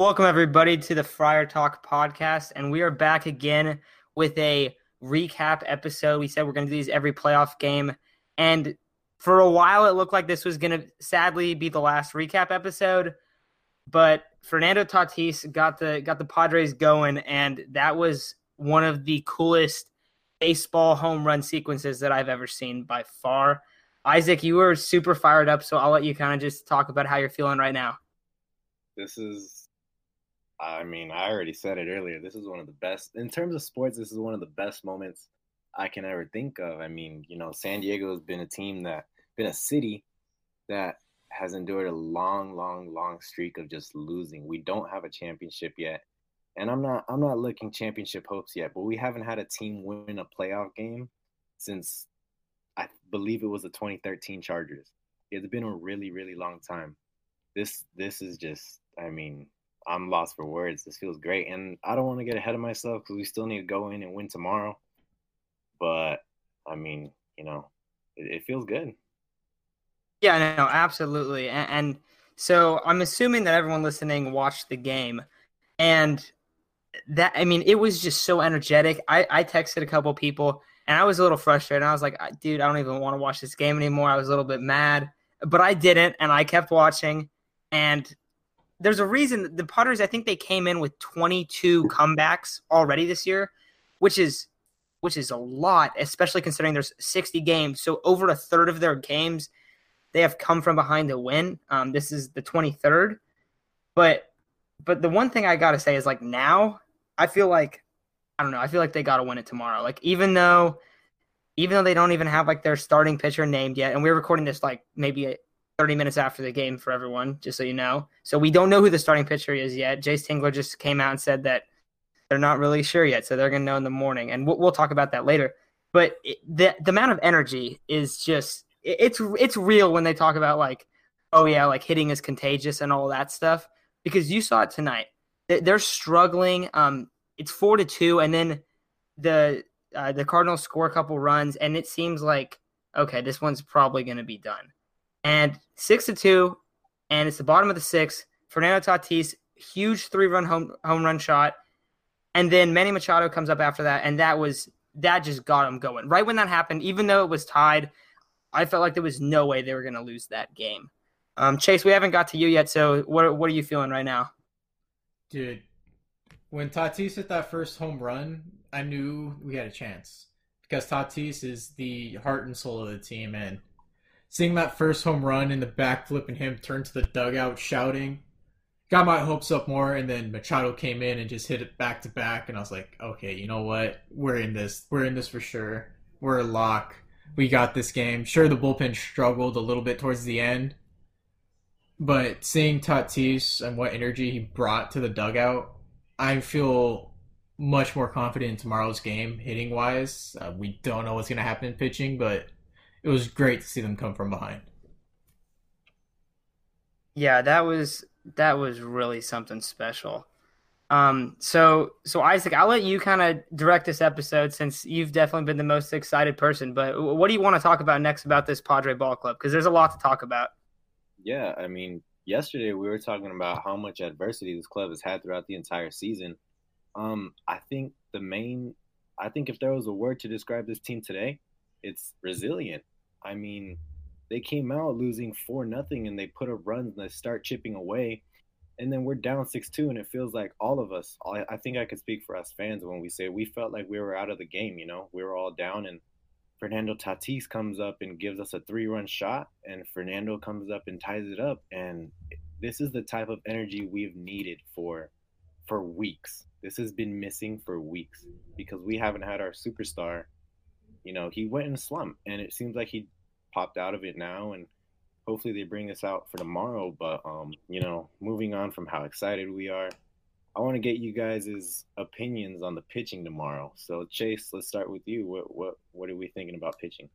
Welcome, everybody, to the Friar Talk podcast. And we are back again with a recap episode. We said we're going to do these every playoff game. And for a while, it looked like this was going to sadly be the last recap episode. But Fernando Tatis got the got the Padres going, and that was one of the coolest baseball home run sequences that I've ever seen by far. Isaac, you were super fired up, so I'll let you kind of just talk about how you're feeling right now. This is I mean, I already said it earlier. This is one of the best in terms of sports. This is one of the best moments I can ever think of. I mean, you know, San Diego has been a team that been a city that has endured a long, long, long streak of just losing. We don't have a championship yet. And I'm not I'm not looking championship hopes yet, but we haven't had a team win a playoff game since I believe it was the 2013 Chargers. It's been a really, really long time. This this is just I mean, I'm lost for words. This feels great, and I don't want to get ahead of myself because we still need to go in and win tomorrow. But I mean, you know, it, it feels good. Yeah, no, absolutely, and, and so I'm assuming that everyone listening watched the game, and that I mean, it was just so energetic. I I texted a couple people, and I was a little frustrated. I was like, dude, I don't even want to watch this game anymore. I was a little bit mad, but I didn't, and I kept watching, and there's a reason the Padres. I think they came in with 22 comebacks already this year, which is which is a lot, especially considering there's 60 games. So over a third of their games, they have come from behind to win. Um, this is the 23rd, but but the one thing I gotta say is like now I feel like I don't know. I feel like they gotta win it tomorrow. Like even though even though they don't even have like their starting pitcher named yet, and we're recording this like maybe 30 minutes after the game for everyone, just so you know. So we don't know who the starting pitcher is yet. Jayce Tingler just came out and said that they're not really sure yet, so they're going to know in the morning, and we'll, we'll, talk about that later. But it, the the amount of energy is just it, it's it's real when they talk about like, oh yeah, like hitting is contagious and all that stuff because you saw it tonight. They're struggling. Um, it's four to two, and then the uh, the Cardinals score a couple runs, and it seems like okay, this one's probably going to be done and six to two, and it's the bottom of the sixth. Fernando Tatis, huge three run home home run shot, and then Manny Machado comes up after that, and that was that just got him going. Right when that happened, even though it was tied, I felt like there was no way they were going to lose that game. Um, Chase, we haven't got to you yet, so what what are you feeling right now? Dude, when Tatis hit that first home run, I knew we had a chance because Tatis is the heart and soul of the team, and seeing that first home run and the backflip and him turn to the dugout shouting got my hopes up more and then Machado came in and just hit it back to back and I was like, okay, you know what? We're in this. We're in this for sure. We're a lock. We got this game. Sure the bullpen struggled a little bit towards the end. But seeing Tatis and what energy he brought to the dugout, I feel much more confident in tomorrow's game hitting wise. Uh, we don't know what's going to happen in pitching, but it was great to see them come from behind. Yeah, that was that was really something special. Um, so so Isaac, I'll let you kind of direct this episode since you've definitely been the most excited person. But what do you want to talk about next about this Padre Ball Club? Because there's a lot to talk about. Yeah, I mean, yesterday we were talking about how much adversity this club has had throughout the entire season. Um, I think the main, I think if there was a word to describe this team today, it's resilient. I mean, they came out losing four nothing and they put a run and they start chipping away. And then we're down six two, and it feels like all of us. I think I could speak for us fans when we say we felt like we were out of the game. You know, we were all down, and Fernando Tatis comes up and gives us a three run shot, and Fernando comes up and ties it up. And this is the type of energy we've needed for for weeks. This has been missing for weeks because we haven't had our superstar you know, he went in a slump, and it seems like he popped out of it now, and hopefully they bring this out for tomorrow. But um, you know, moving on from how excited we are, I want to get you guys' opinions on the pitching tomorrow. So Chase, let's start with you. What what what are we thinking about pitching?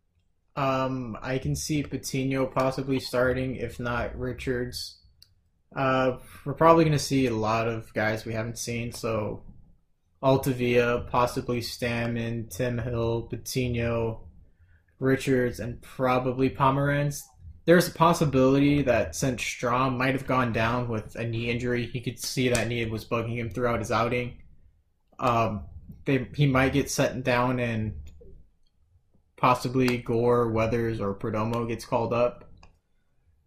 Um, I can see Patino possibly starting, if not Richards. Uh, we're probably going to see a lot of guys we haven't seen, so Altavilla, possibly Stammen, Tim Hill, Patino, Richards, and probably Pomeranz. there's a possibility that since Strahm might have gone down with a knee injury, he could see that knee was bugging him throughout his outing. Um, they, he might get set down and possibly Gore, Weathers, or Perdomo gets called up.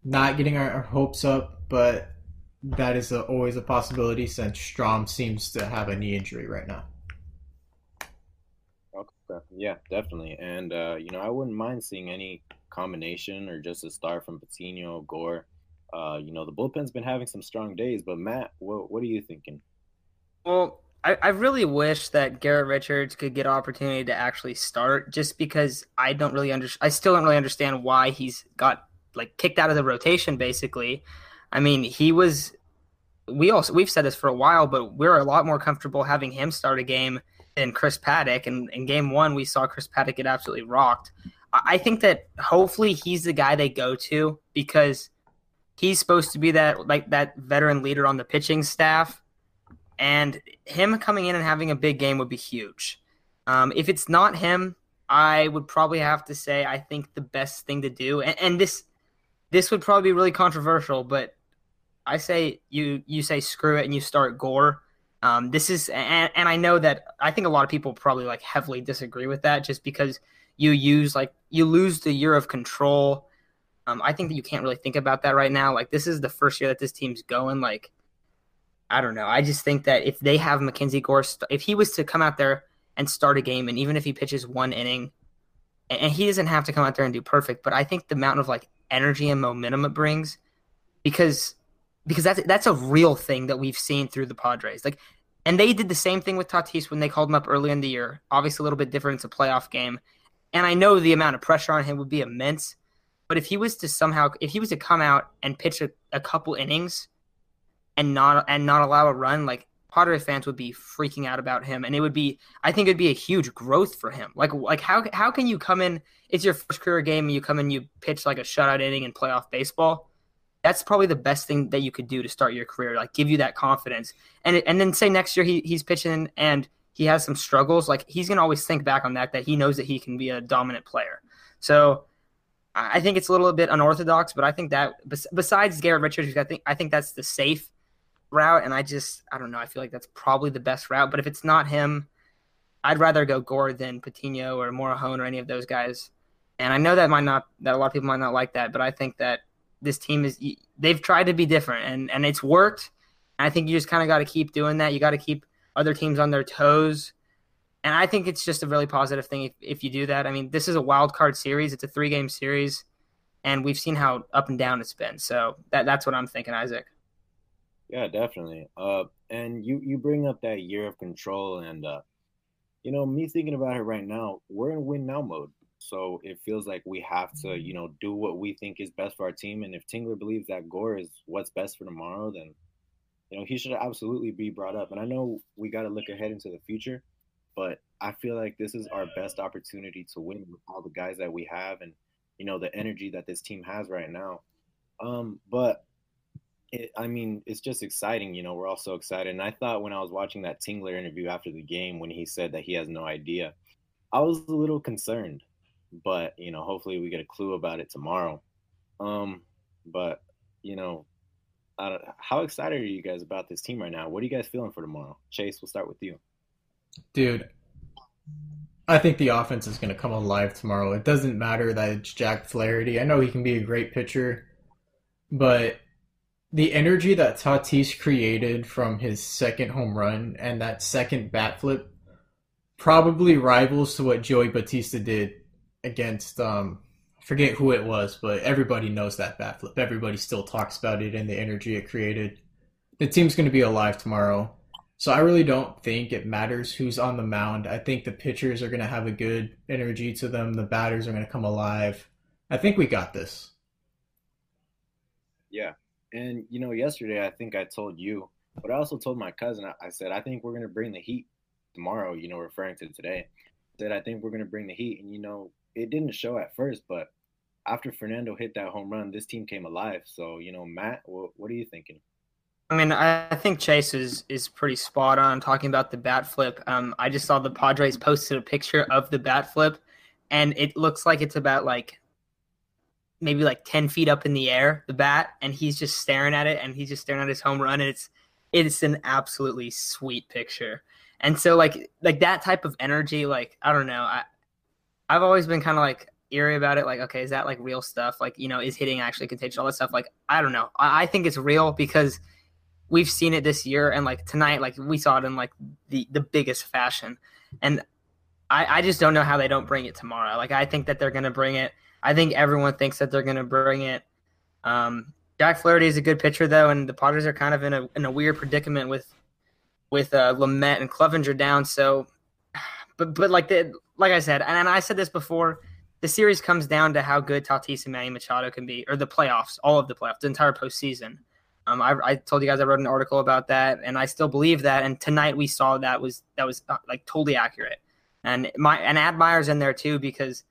Not getting our hopes up, but that is a, always a possibility since Strahm seems to have a knee injury right now. Okay. Yeah, definitely. And uh, you know, I wouldn't mind seeing any combination or just a start from Patino, Gore. Uh, you know, the bullpen's been having some strong days, but Matt, what what are you thinking? Well, I, I really wish that Garrett Richards could get opportunity to actually start, just because I don't really under I still don't really understand why he's got like kicked out of the rotation. Basically, I mean, he was. We also we've said this for a while, but we're a lot more comfortable having him start a game than Chris Paddack. And in game one, we saw Chris Paddack get absolutely rocked. I think that hopefully he's the guy they go to because he's supposed to be that like that veteran leader on the pitching staff, and him coming in and having a big game would be huge. Um, if it's not him, I would probably have to say I think the best thing to do, and, and this this would probably be really controversial, but I say you you say screw it and you start Gore. Um, this is and, and I know that I think a lot of people probably like heavily disagree with that just because you use like you lose the year of control. Um, I think that you can't really think about that right now. Like this is the first year that this team's going. Like I don't know. I just think that if they have Mackenzie Gore, if he was to come out there and start a game, and even if he pitches one inning, and he doesn't have to come out there and do perfect, but I think the amount of like energy and momentum it brings, because because that's that's a real thing that we've seen through the Padres. Like, and they did the same thing with Tatis when they called him up early in the year. Obviously, a little bit different. It's a playoff game, and I know the amount of pressure on him would be immense. But if he was to somehow, if he was to come out and pitch a, a couple innings and not and not allow a run, like Padres fans would be freaking out about him, and it would be, I think, it'd be a huge growth for him. Like, like how how can you come in? It's your first career game, and you come in, you pitch like a shutout inning in playoff baseball. That's probably the best thing that you could do to start your career, like give you that confidence, and and then say next year he, he's pitching and he has some struggles, like he's gonna always think back on that that he knows that he can be a dominant player. So I think it's a little bit unorthodox, but I think that besides Garrett Richards, I think I think that's the safe route, and I just I don't know. I feel like that's probably the best route. But if it's not him, I'd rather go Gore than Patino or Morejon or any of those guys. And I know that might not that a lot of people might not like that, but I think that this team is they've tried to be different and and it's worked. And I think you just kind of got to keep doing that. You got to keep other teams on their toes. And I think it's just a really positive thing if, if you do that. I mean, this is a wild card series. It's a three game series, and we've seen how up and down it's been. So that that's what I'm thinking, Isaac. Yeah, definitely. Uh, and you you bring up that year of control, and uh, you know, me thinking about it right now, we're in win now mode. So it feels like we have to, you know, do what we think is best for our team. And if Tingler believes that Gore is what's best for tomorrow, then you know, he should absolutely be brought up. And I know we got to look ahead into the future, but I feel like this is our best opportunity to win with all the guys that we have and, you know, the energy that this team has right now. Um, but it, I mean, it's just exciting. You know, we're all so excited. And I thought when I was watching that Tingler interview after the game, when he said that he has no idea, I was a little concerned. But you know, hopefully we get a clue about it tomorrow. Um, but you know, how excited are you guys about this team right now? What are you guys feeling for tomorrow? Chase, we'll start with you. Dude, I think the offense is going to come alive tomorrow. It doesn't matter that it's Jack Flaherty. I know he can be a great pitcher, but the energy that Tatis created from his second home run and that second bat flip probably rivals to what Joey Bautista did against um, forget who it was, but everybody knows that bat flip. Everybody still talks about it and the energy it created. The team's going to be alive tomorrow. So I really don't think it matters who's on the mound. I think the pitchers are going to have a good energy to them. The batters are going to come alive. I think we got this. Yeah. And, you know, yesterday I think I told you, but I also told my cousin, I said, I think we're going to bring the heat tomorrow, you know, referring to today. I said, I think we're going to bring the heat. And, you know, it didn't show at first, but after Fernando hit that home run, this team came alive. So, you know, Matt, what, what are you thinking? I mean, I think Chase is is pretty spot on talking about the bat flip. Um, I just saw the Padres posted a picture of the bat flip, and it looks like it's about like maybe like 10 feet up in the air, the bat, and he's just staring at it and he's just staring at his home run. And it's, it's an absolutely sweet picture. And so like, like that type of energy, like, I don't know. I, I've always been kind of like eerie about it. Like, okay, is that like real stuff? Like, you know, is hitting actually contagious? All that stuff. Like, I don't know. I, I think it's real because we've seen it this year and like tonight, like we saw it in like the, the biggest fashion. And I, I just don't know how they don't bring it tomorrow. Like, I think that they're going to bring it. I think everyone thinks that they're going to bring it. Um, Jack Flaherty is a good pitcher though, and the Padres are kind of in a in a weird predicament with with uh, Lamet and Clevinger down. So, but but like the like I said, and, and I said this before, the series comes down to how good Tatis and Manny Machado can be, or the playoffs, all of the playoffs, the entire postseason. Um, I, I told you guys I wrote an article about that, and I still believe that. And tonight we saw that was that was uh, like totally accurate. And my and add Myers in there too because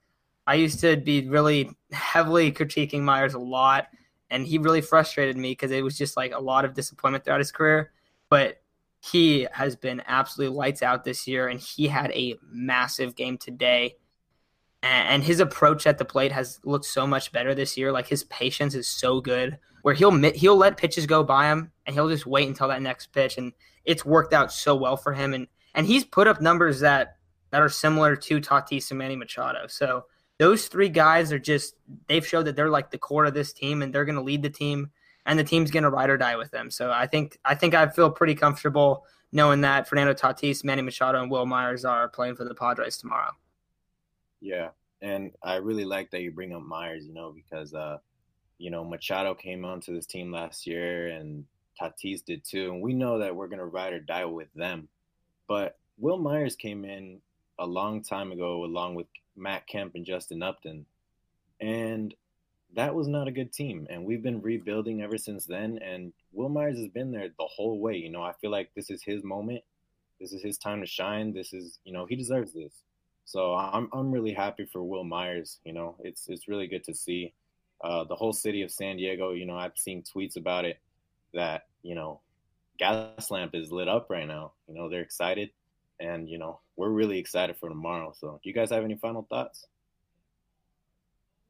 I used to be really heavily critiquing Myers a lot, and he really frustrated me because it was just like a lot of disappointment throughout his career. But he has been absolutely lights out this year, and he had a massive game today. And his approach at the plate has looked so much better this year. Like his patience is so good, where he'll he'll let pitches go by him, and he'll just wait until that next pitch, and it's worked out so well for him. And and he's put up numbers that that are similar to Tatis and Manny Machado. So those three guys are just they've showed that they're like the core of this team and they're going to lead the team and the team's going to ride or die with them. So I think I think I feel pretty comfortable knowing that Fernando Tatis, Manny Machado, and Wil Myers are playing for the Padres tomorrow. Yeah, and I really like that you bring up Myers, you know, because uh, you know Machado came onto this team last year and Tatis did too, and we know that we're going to ride or die with them. But Wil Myers came in a long time ago, along with Matt Kemp and Justin Upton. And that was not a good team. And we've been rebuilding ever since then. And Wil Myers has been there the whole way. You know, I feel like this is his moment. This is his time to shine. This is, you know, he deserves this. So I'm I'm really happy for Wil Myers. You know, it's it's really good to see. Uh, the whole city of San Diego, you know, I've seen tweets about it that, you know, Gaslamp is lit up right now. You know, they're excited and you know we're really excited for tomorrow. So, do you guys have any final thoughts?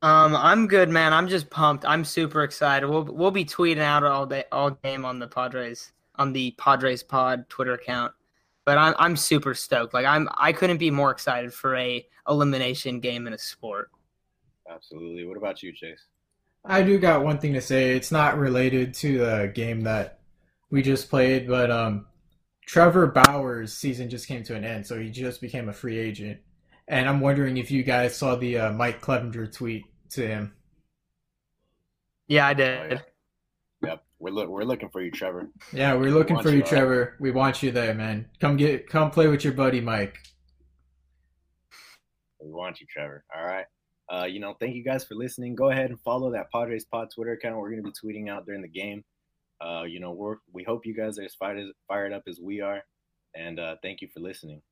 Um, I'm good, man. I'm just pumped. I'm super excited. We'll we'll be tweeting out all day, all game on the Padres on the Padres Pod Twitter account. But I'm I'm super stoked. Like I'm I couldn't be more excited for a elimination game in a sport. Absolutely. What about you, Chase? I do got one thing to say. It's not related to the game that we just played, but um, Trevor Bauer's season just came to an end, so he just became a free agent. And I'm wondering if you guys saw the uh, Mike Clevinger tweet to him. Yeah, I did. Oh, yeah. Yep, we're lo- we're looking for you, Trevor. Yeah, we're looking we for you, you Trevor. We want you there, man. Come get, come play with your buddy Mike. We want you, Trevor. All right. Uh, you know, thank you guys for listening. Go ahead and follow that Padres Pod Twitter account. We're going to be tweeting out during the game. Uh, you know, we're, we hope you guys are as fired, as fired up as we are. And uh, thank you for listening.